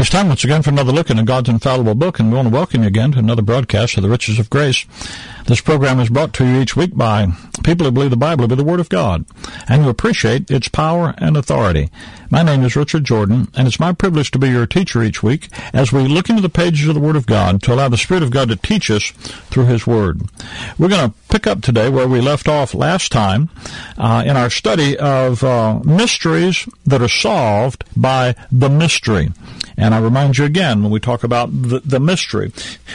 It's time once again for another look into God's infallible book, and we want to welcome you again to another broadcast of the Riches of Grace. This program is brought to you each week by people who believe the Bible to be the Word of God, and who appreciate its power and authority. My name is Richard Jordan, and it's my privilege to be your teacher each week as we look into the pages of the Word of God to allow the Spirit of God to teach us through His Word. We're going to pick up today where we left off last time uh, in our study of uh, mysteries that are solved by the mystery. And I remind you again, when we talk about the, the, mystery,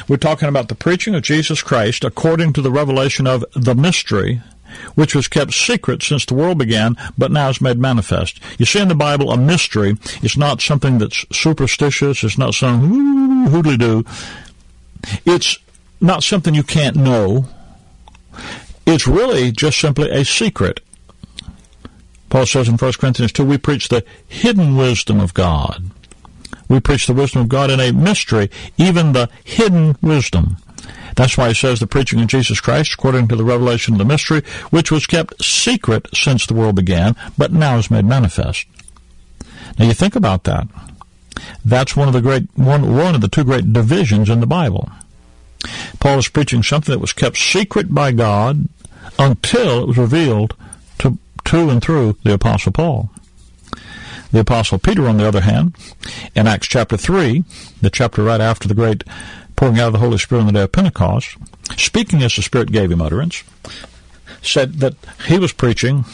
we're talking about the preaching of Jesus Christ according to the revelation of the mystery, which was kept secret since the world began, but now is made manifest. You see in the Bible, a mystery is not something that's superstitious, it's not some hoodly doo. It's not something you can't know. It's really just simply a secret. Paul says in 1 Corinthians 2, we preach the hidden wisdom of God. We preach the wisdom of God in a mystery, even the hidden wisdom. That's why he says the preaching of Jesus Christ, according to the revelation of the mystery, which was kept secret since the world began, but now is made manifest. Now you think about that. That's one of the great one one of the two great divisions in the Bible. Paul is preaching something that was kept secret by God until it was revealed to to and through the Apostle Paul. The Apostle Peter, on the other hand, in Acts chapter 3, the chapter right after the great pouring out of the Holy Spirit on the day of Pentecost, speaking as the Spirit gave him utterance, said that he was preaching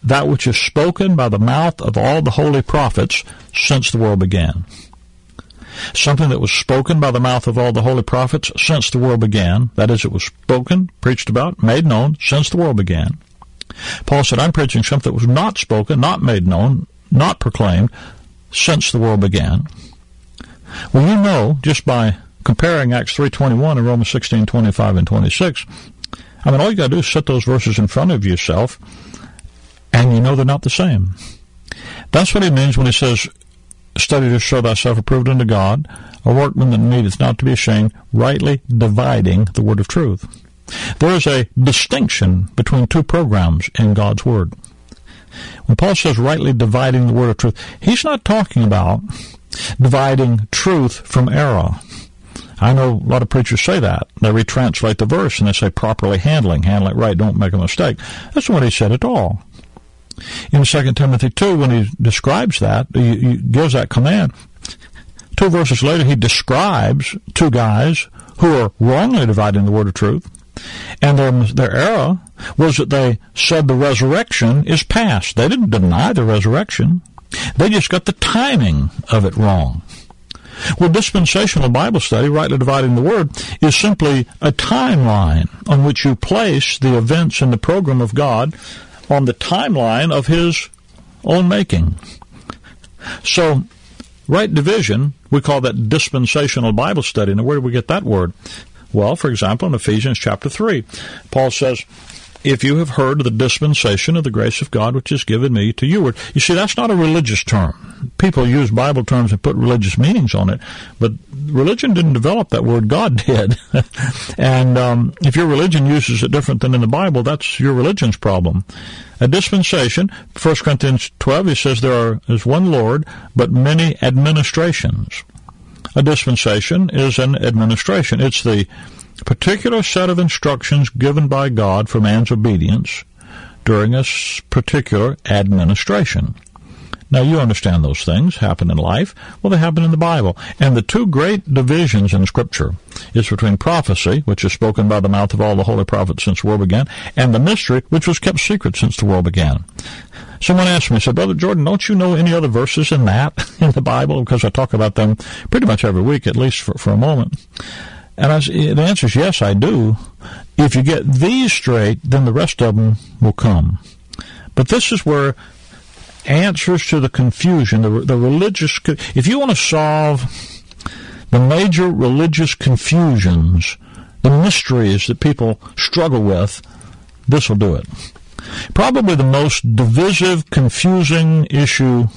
that which is spoken by the mouth of all the holy prophets since the world began. Something that was spoken by the mouth of all the holy prophets since the world began. That is, it was spoken, preached about, made known since the world began. Paul said, I'm preaching something that was not spoken, not made known, not proclaimed since the world began. Well, you know, just by comparing Acts 3.21 and Romans 16.25 and 26, I mean, all you got to do is set those verses in front of yourself, and you know they're not the same. That's what he means when he says, study to show thyself approved unto God, a workman that needeth not to be ashamed, rightly dividing the word of truth. There is a distinction between two programs in God's Word. When Paul says rightly dividing the word of truth, he's not talking about dividing truth from error. I know a lot of preachers say that. They retranslate the verse and they say properly handling, handle it right, don't make a mistake. That's not what he said at all. In 2 Timothy 2, when he describes that, he, he gives that command. Two verses later, he describes two guys who are wrongly dividing the word of truth. And their, their error was that they said the resurrection is past. They didn't deny the resurrection. They just got the timing of it wrong. Well, dispensational Bible study, rightly dividing the word, is simply a timeline on which you place the events in the program of God on the timeline of His own making. So, right division, we call that dispensational Bible study. Now, where do we get that word? Well, for example, in Ephesians chapter 3, Paul says, if you have heard of the dispensation of the grace of God which is given me to you. You see, that's not a religious term. People use Bible terms and put religious meanings on it, but religion didn't develop that word. God did. and um, if your religion uses it different than in the Bible, that's your religion's problem. A dispensation, 1 Corinthians 12, he says there is one Lord, but many administrations. A dispensation is an administration. It's the particular set of instructions given by God for man's obedience during a particular administration. Now, you understand those things happen in life. Well, they happen in the Bible. And the two great divisions in Scripture is between prophecy, which is spoken by the mouth of all the holy prophets since the world began, and the mystery, which was kept secret since the world began. Someone asked me, said, Brother Jordan, don't you know any other verses in that in the Bible? Because I talk about them pretty much every week, at least for, for a moment. And I, the answer is yes, I do. If you get these straight, then the rest of them will come. But this is where answers to the confusion, the, the religious, if you want to solve the major religious confusions, the mysteries that people struggle with, this will do it. Probably the most divisive, confusing issue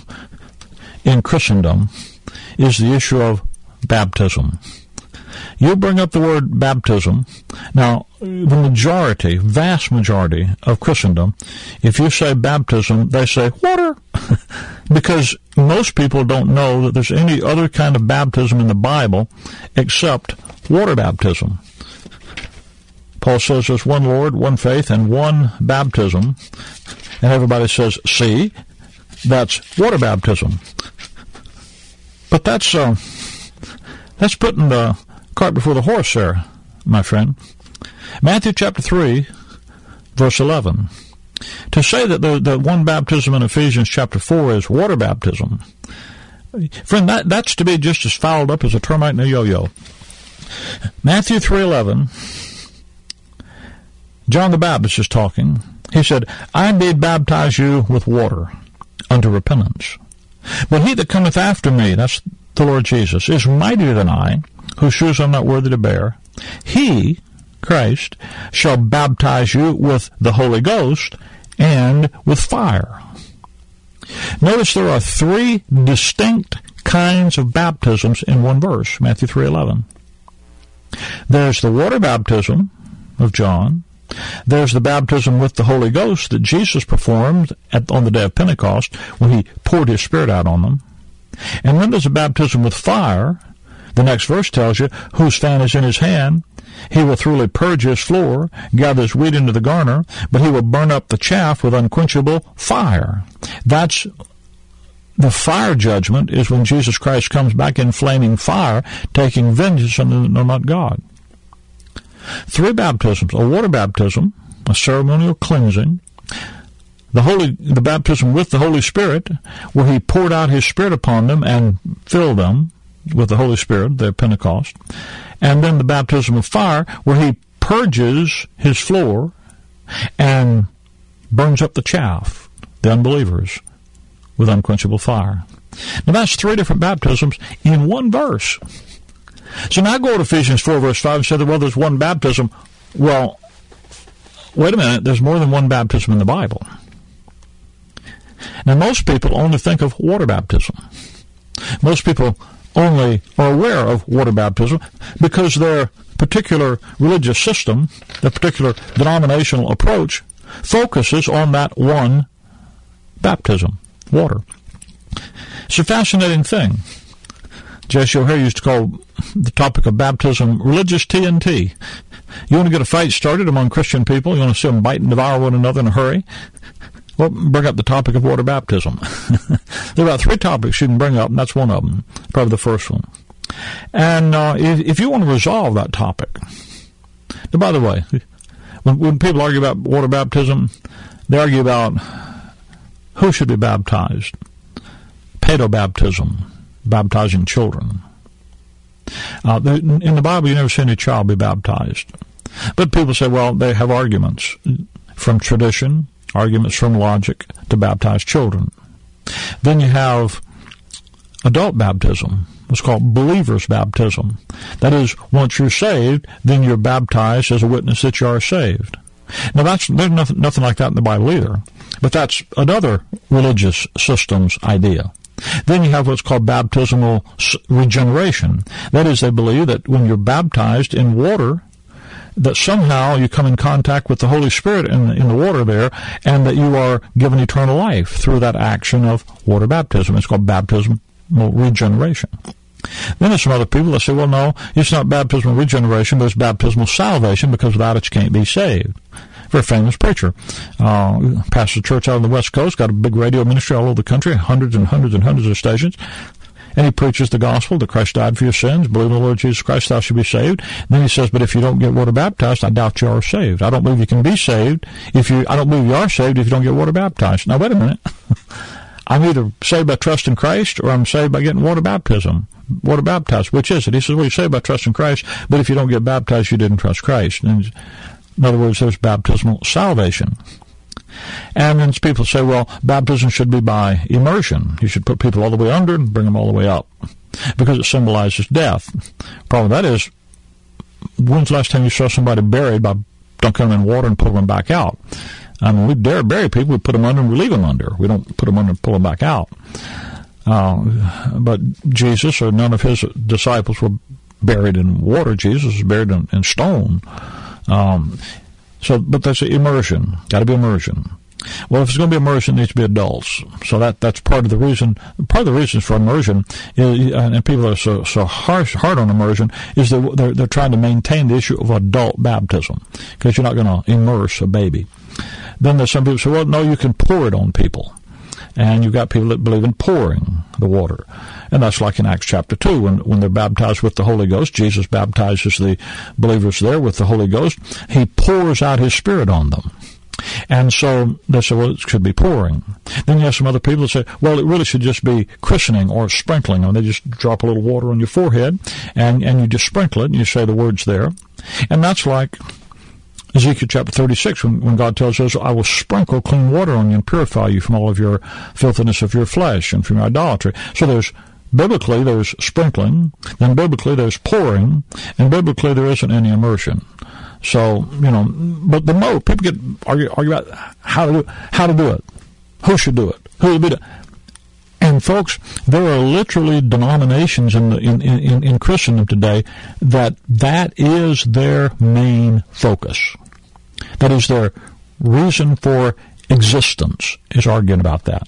in Christendom is the issue of baptism. You bring up the word baptism. Now, the majority, vast majority of Christendom, if you say baptism, they say water. because most people don't know that there's any other kind of baptism in the Bible except water baptism. Paul says there's one Lord, one faith, and one baptism. And everybody says, see, that's water baptism. But that's uh, that's putting the cart before the horse sir, my friend. Matthew chapter 3, verse 11. To say that the, the one baptism in Ephesians chapter 4 is water baptism, friend, that, that's to be just as fouled up as a termite in a yo-yo. Matthew 3.11 John the Baptist is talking. He said, I did baptize you with water unto repentance. But he that cometh after me, that's the Lord Jesus, is mightier than I, whose shoes I'm not worthy to bear. He, Christ, shall baptize you with the Holy Ghost and with fire. Notice there are three distinct kinds of baptisms in one verse, Matthew 3.11. There's the water baptism of John, there's the baptism with the Holy Ghost that Jesus performed at, on the day of Pentecost when he poured his Spirit out on them. And then there's a baptism with fire. The next verse tells you, whose fan is in his hand. He will thoroughly purge his floor, gather his wheat into the garner, but he will burn up the chaff with unquenchable fire. That's the fire judgment is when Jesus Christ comes back in flaming fire, taking vengeance on the not God. Three baptisms, a water baptism, a ceremonial cleansing, the holy the baptism with the Holy Spirit, where he poured out his spirit upon them and filled them with the Holy Spirit, their Pentecost, and then the baptism of fire, where he purges his floor and burns up the chaff, the unbelievers, with unquenchable fire. Now that's three different baptisms in one verse. So now I go to Ephesians 4 verse 5 and say that, well, there's one baptism. Well, wait a minute, there's more than one baptism in the Bible. Now most people only think of water baptism. Most people only are aware of water baptism because their particular religious system, their particular denominational approach, focuses on that one baptism, water. It's a fascinating thing. J.C. O'Hair used to call the topic of baptism religious TNT. You want to get a fight started among Christian people? You want to see them bite and devour one another in a hurry? Well, bring up the topic of water baptism. there are about three topics you can bring up, and that's one of them, probably the first one. And uh, if, if, you want to resolve that topic, now, by the way, when, when people argue about water baptism, they argue about who should be baptized, pedobaptism, baptizing children. Uh, in the Bible, you never see any child be baptized. But people say, well, they have arguments from tradition, arguments from logic to baptize children. Then you have adult baptism. It's called believer's baptism. That is, once you're saved, then you're baptized as a witness that you are saved. Now, that's there's nothing, nothing like that in the Bible either, but that's another religious system's idea. Then you have what's called baptismal regeneration. That is, they believe that when you're baptized in water, that somehow you come in contact with the Holy Spirit in, in the water there, and that you are given eternal life through that action of water baptism. It's called baptismal regeneration. Then there's some other people that say, well, no, it's not baptismal regeneration, but it's baptismal salvation because without it you can't be saved very famous preacher. Uh, pastors a church out on the West Coast, got a big radio ministry all over the country, hundreds and hundreds and hundreds of stations. And he preaches the gospel that Christ died for your sins. Believe in the Lord Jesus Christ, thou shalt be saved. And then he says, but if you don't get water baptized, I doubt you are saved. I don't believe you can be saved if you, I don't believe you are saved if you don't get water baptized. Now wait a minute. I'm either saved by trust in Christ or I'm saved by getting water baptism. Water baptized. Which is it? He says, well, you're saved by trust in Christ, but if you don't get baptized, you didn't trust Christ. And in other words, there's baptismal salvation. And then people say, well, baptism should be by immersion. You should put people all the way under and bring them all the way up because it symbolizes death. Problem that is, when's the last time you saw somebody buried by dunking them in water and pulling them back out? I mean, we dare bury people, we put them under and we leave them under. We don't put them under and pull them back out. Uh, but Jesus or none of his disciples were buried in water. Jesus was buried in, in stone. Um, so, but that's immersion. Got to be immersion. Well, if it's going to be immersion, it needs to be adults. So that that's part of the reason. Part of the reasons for immersion, is, and people are so so harsh hard on immersion, is that they're they're trying to maintain the issue of adult baptism because you're not going to immerse a baby. Then there's some people say, well, no, you can pour it on people. And you've got people that believe in pouring the water. And that's like in Acts chapter 2, when, when they're baptized with the Holy Ghost. Jesus baptizes the believers there with the Holy Ghost. He pours out His Spirit on them. And so they say, well, it should be pouring. Then you have some other people that say, well, it really should just be christening or sprinkling. And they just drop a little water on your forehead and, and you just sprinkle it and you say the words there. And that's like Ezekiel chapter 36, when, when God tells us, I will sprinkle clean water on you and purify you from all of your filthiness of your flesh and from your idolatry. So there's biblically there's sprinkling, then biblically there's pouring, and biblically there isn't any immersion. So, you know, but the more people get argue, argue about how to do how to do it, who should do it, who will be do and folks, there are literally denominations in, the, in, in, in Christendom today that that is their main focus. That is their reason for existence, is arguing about that.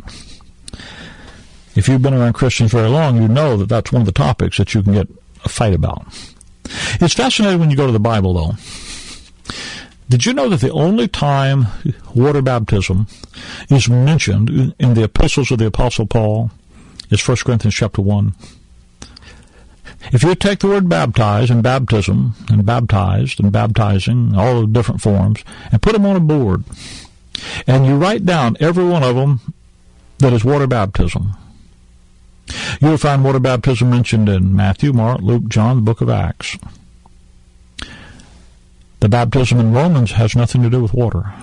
If you've been around Christians very long, you know that that's one of the topics that you can get a fight about. It's fascinating when you go to the Bible, though. Did you know that the only time water baptism is mentioned in the epistles of the Apostle Paul is 1 Corinthians chapter 1? If you take the word baptize and baptism and baptized and baptizing, all the different forms, and put them on a board, and you write down every one of them that is water baptism, you'll find water baptism mentioned in Matthew, Mark, Luke, John, the book of Acts. The baptism in Romans has nothing to do with water.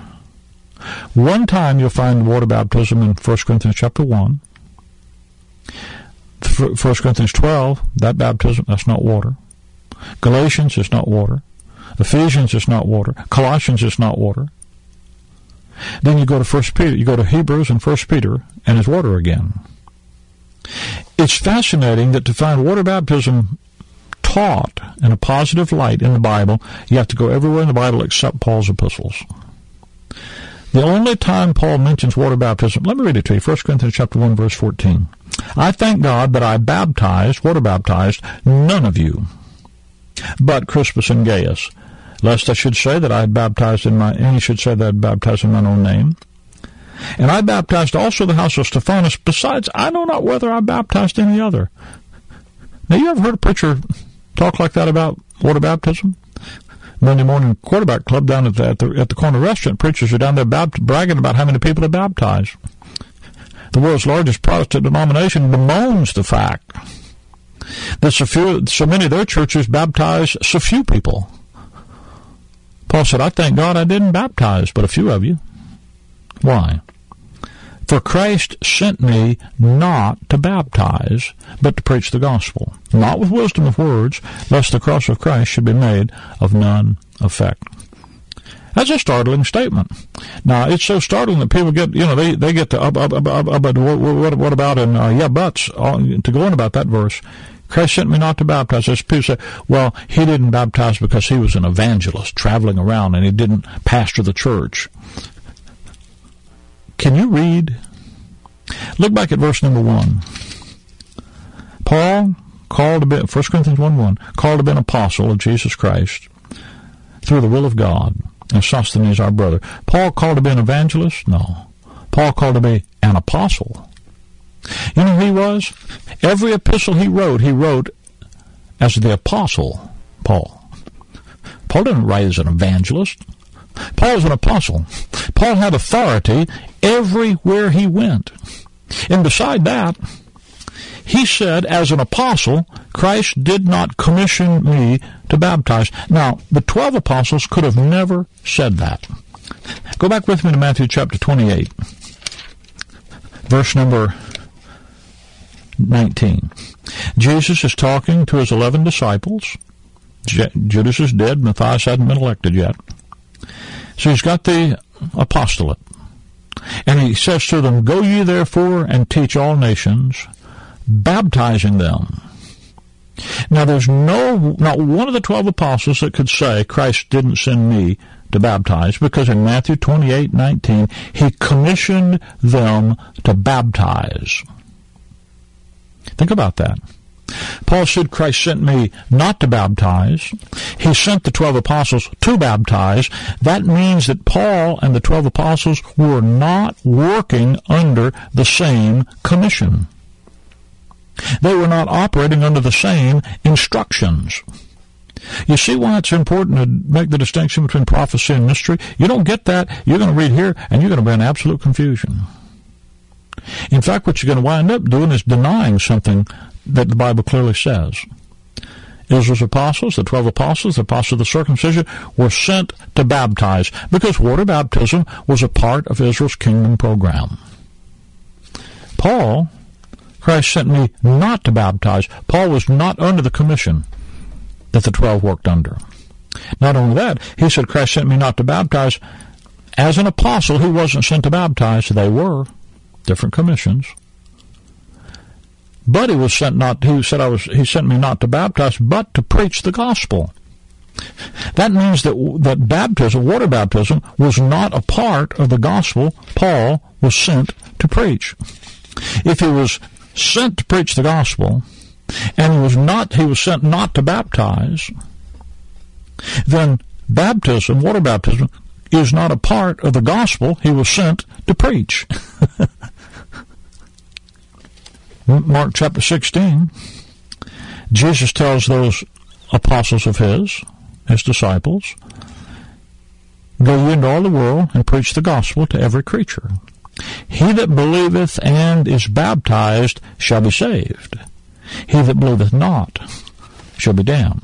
One time you'll find water baptism in 1 Corinthians chapter 1. 1 Corinthians 12, that baptism, that's not water. Galatians is not water. Ephesians is not water. Colossians is not water. Then you go to First Peter, you go to Hebrews and First Peter, and it's water again. It's fascinating that to find water baptism taught in a positive light in the Bible, you have to go everywhere in the Bible except Paul's epistles. The only time Paul mentions water baptism, let me read it to you, 1 Corinthians chapter 1, verse 14. I thank God that I baptized, water baptized, none of you, but Crispus and Gaius, lest I should say that I had baptized in my, he should say that I had baptized in my own name. And I baptized also the house of Stephanas. Besides, I know not whether I baptized any other. Now, you ever heard a preacher talk like that about water baptism? Monday morning quarterback club down at the, at the, at the corner restaurant. Preachers are down there bragging about how many people they baptized. The world's largest Protestant denomination bemoans the fact that so few, so many of their churches baptize so few people. Paul said, I thank God I didn't baptize but a few of you. Why? For Christ sent me not to baptize, but to preach the gospel, not with wisdom of words, lest the cross of Christ should be made of none effect. That's a startling statement. Now, it's so startling that people get, you know, they, they get to, up, what, what, what about, and uh, yeah, buts, uh, to go on about that verse. Christ sent me not to baptize. As people say, well, he didn't baptize because he was an evangelist traveling around and he didn't pastor the church. Can you read? Look back at verse number one. Paul called to be, 1 Corinthians 1 1, called to be an apostle of Jesus Christ through the will of God, and Sosthenes our brother. Paul called to be an evangelist? No. Paul called to be an apostle. You know who he was? Every epistle he wrote, he wrote as the apostle Paul. Paul didn't write as an evangelist. Paul was an apostle. Paul had authority everywhere he went. And beside that, he said, as an apostle, Christ did not commission me to baptize. Now, the twelve apostles could have never said that. Go back with me to Matthew chapter 28, verse number 19. Jesus is talking to his 11 disciples. Judas is dead. Matthias hadn't been elected yet. So he's got the apostolate. And he says to them, Go ye therefore and teach all nations, baptizing them. Now there's no, not one of the twelve apostles that could say, Christ didn't send me to baptize, because in Matthew 28, 19, he commissioned them to baptize. Think about that. Paul said Christ sent me not to baptize. He sent the 12 apostles to baptize. That means that Paul and the 12 apostles were not working under the same commission. They were not operating under the same instructions. You see why it's important to make the distinction between prophecy and mystery? You don't get that, you're going to read here, and you're going to be in absolute confusion. In fact, what you're going to wind up doing is denying something that the Bible clearly says. Israel's apostles, the twelve apostles, the apostles of the circumcision, were sent to baptize because water baptism was a part of Israel's kingdom program. Paul, Christ sent me not to baptize. Paul was not under the commission that the twelve worked under. Not only that, he said, Christ sent me not to baptize. As an apostle, he wasn't sent to baptize. They were different commissions. But he was sent not. He said I was. He sent me not to baptize, but to preach the gospel. That means that that baptism, water baptism, was not a part of the gospel Paul was sent to preach. If he was sent to preach the gospel, and he was not, he was sent not to baptize, then baptism, water baptism, is not a part of the gospel he was sent to preach. Mark chapter 16, Jesus tells those apostles of his, his disciples, Go ye into all the world and preach the gospel to every creature. He that believeth and is baptized shall be saved. He that believeth not shall be damned.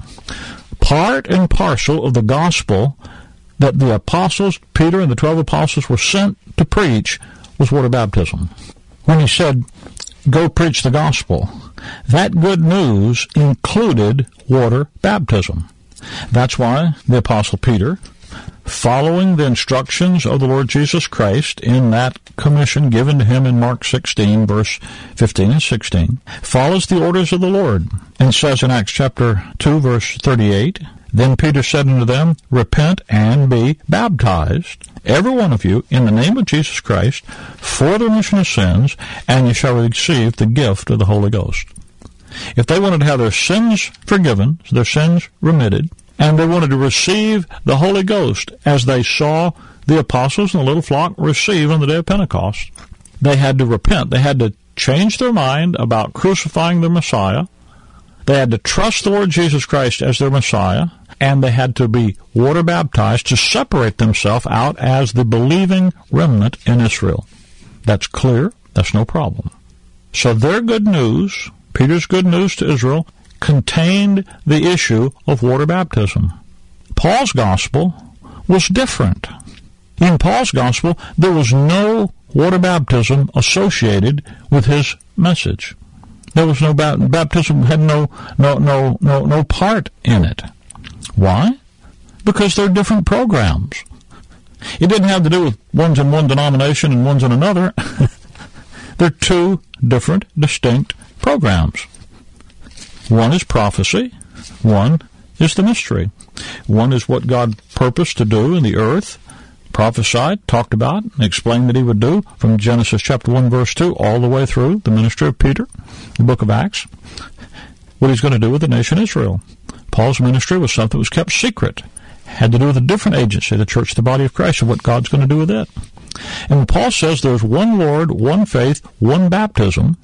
Part and parcel of the gospel that the apostles, Peter and the twelve apostles, were sent to preach was water baptism. When he said, go preach the gospel. That good news included water baptism. That's why the Apostle Peter, following the instructions of the Lord Jesus Christ in that commission given to him in Mark 16, verse 15 and 16, follows the orders of the Lord and says in Acts chapter 2, verse 38, Then Peter said unto them, Repent and be baptized, every one of you, in the name of Jesus Christ, for the remission of sins, and you shall receive the gift of the Holy Ghost. If they wanted to have their sins forgiven, their sins remitted, and they wanted to receive the Holy Ghost as they saw the apostles and the little flock receive on the day of Pentecost, they had to repent. They had to change their mind about crucifying the Messiah. They had to trust the Lord Jesus Christ as their Messiah and they had to be water baptized to separate themselves out as the believing remnant in Israel. That's clear. That's no problem. So their good news, Peter's good news to Israel, contained the issue of water baptism. Paul's gospel was different. In Paul's gospel, there was no water baptism associated with his message. There was no baptism had no no no no no part in it. Why? Because they're different programs. It didn't have to do with one's in one denomination and one's in another. they're two different, distinct programs. One is prophecy. One is the mystery. One is what God purposed to do in the earth, prophesied, talked about, explained that he would do from Genesis chapter 1 verse 2 all the way through the ministry of Peter, the book of Acts, what he's going to do with the nation Israel. Paul's ministry was something that was kept secret. Had to do with a different agency, the church, the body of Christ, and what God's going to do with it. And when Paul says there's one Lord, one faith, one baptism,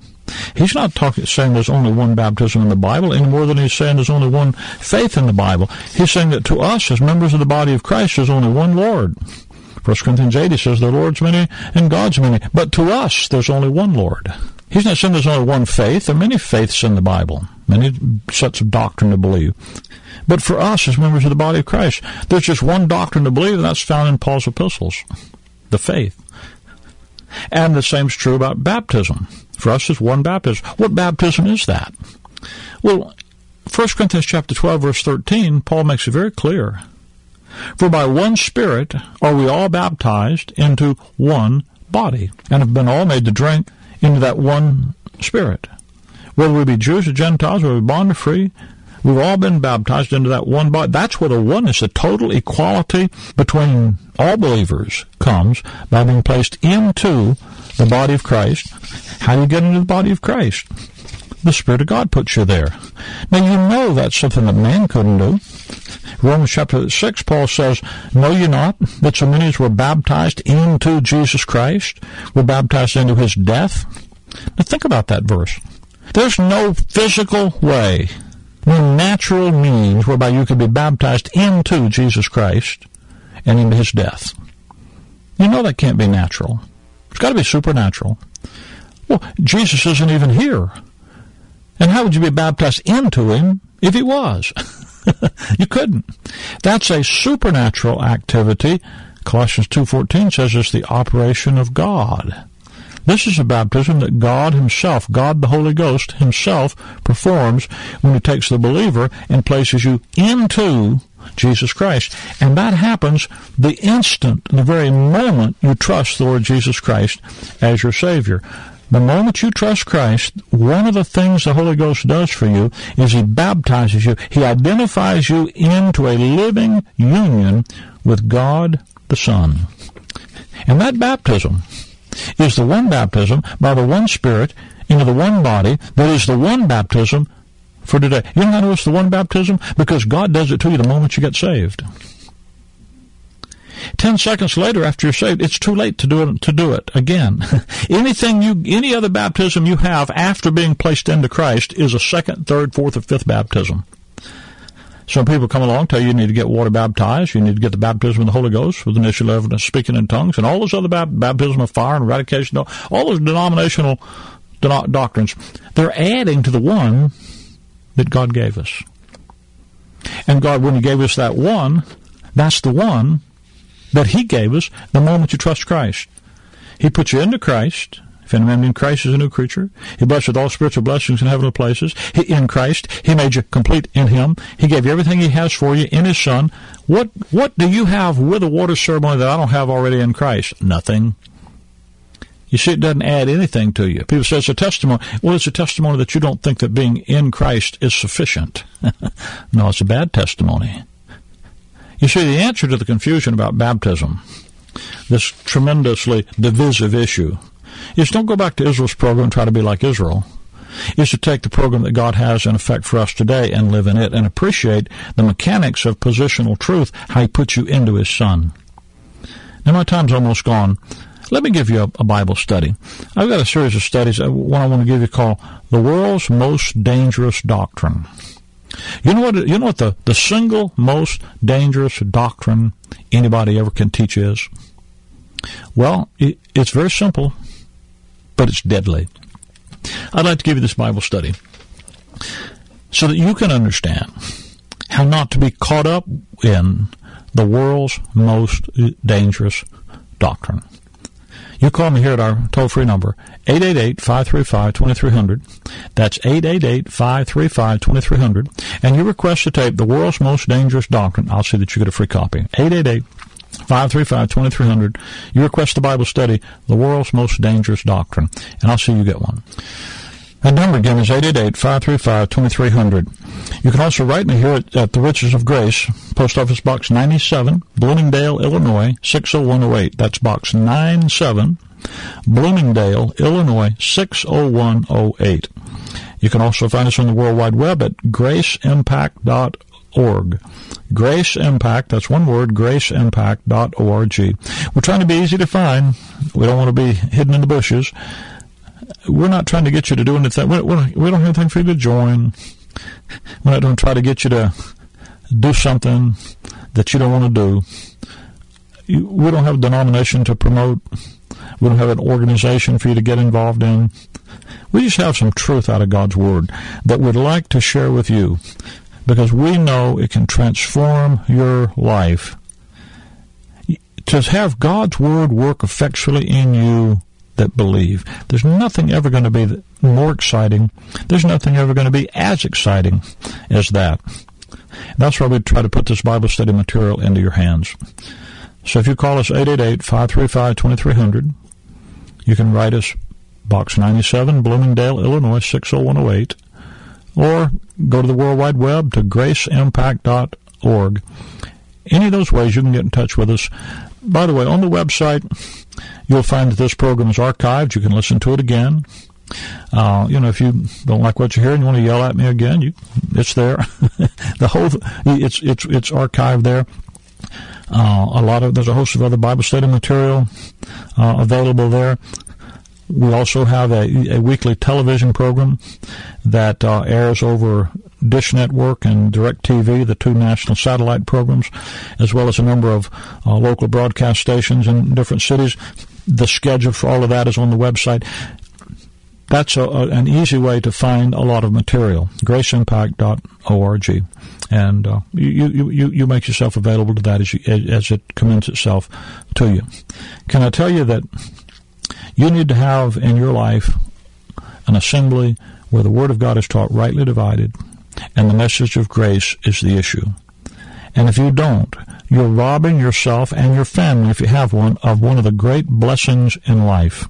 he's not talking, saying there's only one baptism in the Bible any more than he's saying there's only one faith in the Bible. He's saying that to us, as members of the body of Christ, there's only one Lord. 1 Corinthians 80 says the Lord's many and God's many. But to us, there's only one Lord. He's not saying there's only one faith. There are many faiths in the Bible, many sets of doctrine to believe. But for us as members of the body of Christ, there's just one doctrine to believe, and that's found in Paul's epistles, the faith. And the same is true about baptism. For us, there's one baptism. What baptism is that? Well, 1 Corinthians chapter 12, verse 13, Paul makes it very clear. For by one Spirit are we all baptized into one body, and have been all made to drink into that one Spirit. Whether we be Jews or Gentiles, whether we be bond or free, we've all been baptized into that one body. That's where the oneness, the total equality between all believers comes by being placed into the body of Christ. How do you get into the body of Christ? The Spirit of God puts you there. Now you know that's something that man couldn't do. Romans chapter 6, Paul says, Know you not that so many as were baptized into Jesus Christ were baptized into his death? Now think about that verse. There's no physical way, no natural means whereby you could be baptized into Jesus Christ and into his death. You know that can't be natural. It's got to be supernatural. Well, Jesus isn't even here. And how would you be baptized into him if he was? you couldn't. That's a supernatural activity. Colossians 2.14 says it's the operation of God. This is a baptism that God himself, God the Holy Ghost himself performs when he takes the believer and places you into Jesus Christ. And that happens the instant, the very moment you trust the Lord Jesus Christ as your Savior. The moment you trust Christ, one of the things the Holy Ghost does for you is He baptizes you. He identifies you into a living union with God the Son. And that baptism is the one baptism by the one Spirit into the one body that is the one baptism for today. You know how it's the one baptism? Because God does it to you the moment you get saved. Ten seconds later, after you're saved, it's too late to do it. To do it again, anything you, any other baptism you have after being placed into Christ is a second, third, fourth, or fifth baptism. Some people come along tell you you need to get water baptized, you need to get the baptism of the Holy Ghost with initial evidence speaking in tongues, and all those other bap- baptism of fire and eradication, all those denominational do- doctrines. They're adding to the one that God gave us. And God, when He gave us that one, that's the one that He gave us the moment you trust Christ. He put you into Christ. If any man in Christ is a new creature, He blessed with all spiritual blessings in heavenly places. He, in Christ, He made you complete in Him. He gave you everything He has for you in His Son. What what do you have with a water ceremony that I don't have already in Christ? Nothing. You see, it doesn't add anything to you. People say it's a testimony. Well, it's a testimony that you don't think that being in Christ is sufficient. no, it's a bad testimony. You see, the answer to the confusion about baptism, this tremendously divisive issue, is don't go back to Israel's program and try to be like Israel. Is to take the program that God has in effect for us today and live in it and appreciate the mechanics of positional truth, how He puts you into His Son. Now, my time's almost gone. Let me give you a, a, Bible study. I've got a series of studies. Uh, one I want to give you called "The World's Most Dangerous Doctrine." You know what? You know what the, the single most dangerous doctrine anybody ever can teach is? Well, it, it's very simple, but it's deadly. I'd like to give you this Bible study so that you can understand how not to be caught up in the world's most dangerous doctrine. You call me here at our toll-free number, 888-535-2300. That's 888-535-2300. And you request to tape The World's Most Dangerous Doctrine. I'll see that you get a free copy. 888 535 2300. You request the Bible study, The World's Most Dangerous Doctrine, and I'll see you get one. That number again is 888-535-2300. You can also write me here at, at, the Riches of Grace, Post Office Box 97, Bloomingdale, Illinois, 60108. That's Box 97, Bloomingdale, Illinois, 60108. You can also find us on the World Wide Web at graceimpact.org. Grace Impact, that's one word, graceimpact.org. We're trying to be easy to find. We don't want to be hidden in the bushes we're not trying to get you to do anything. We, we, we don't have anything for you to join. We're not going to try to get you to do something that you don't want to do. We don't have a denomination to promote. We don't have an organization for you to get involved in. We just have some truth out of God's Word that we'd like to share with you because we know it can transform your life. To have God's Word work effectually in you that believe. There's nothing ever going to be more exciting. There's nothing ever going to be as exciting as that. That's why we try to put this Bible study material into your hands. So if you call us 888-535-2300, you can write us Box 97, Bloomingdale, Illinois 60108, or go to the World Wide Web to graceimpact.org. Any of those ways you can get in touch with us. By the way, on the website, you'll find that this program is archived. You can listen to it again. Uh, you know, if you don't like what you hear and you want to yell at me again, you, it's there. the whole, it's, it's, it's archived there. Uh, a lot of, there's a host of other Bible study material, uh, available there. We also have a, a weekly television program that uh, airs over Dish Network and DirecTV, the two national satellite programs, as well as a number of uh, local broadcast stations in different cities. The schedule for all of that is on the website. That's a, a, an easy way to find a lot of material. GraceImpact.org, and uh, you, you, you make yourself available to that as you, as it commends itself to you. Can I tell you that you need to have in your life an assembly where the Word of God is taught rightly divided, and the message of grace is the issue. And if you don't, you're robbing yourself and your family, if you have one, of one of the great blessings in life.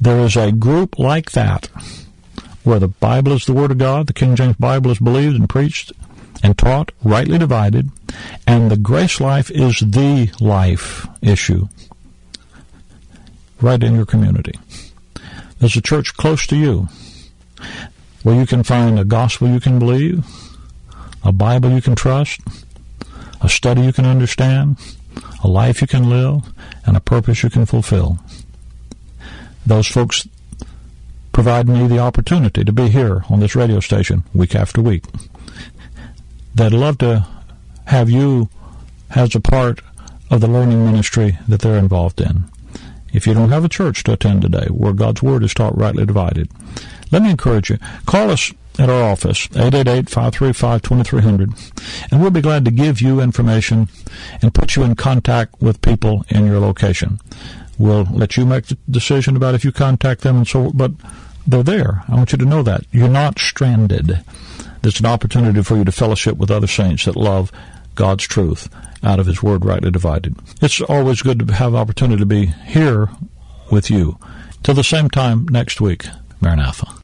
There is a group like that where the Bible is the Word of God, the King James Bible is believed and preached and taught, rightly divided, and the grace life is the life issue right in your community. There's a church close to you where you can find a gospel you can believe, a Bible you can trust, a study you can understand, a life you can live, and a purpose you can fulfill. Those folks provide me the opportunity to be here on this radio station week after week. They'd love to have you as a part of the learning ministry that they're involved in. If you don't have a church to attend today where God's Word is taught rightly divided, let me encourage you. Call us at our office, 888-535-2300, and we'll be glad to give you information and put you in contact with people in your location. We'll let you make the decision about if you contact them and so, but they're there. I want you to know that. You're not stranded. There's an opportunity for you to fellowship with other saints that love God's truth out of His Word rightly divided. It's always good to have opportunity to be here with you. Till the same time next week, Maranatha.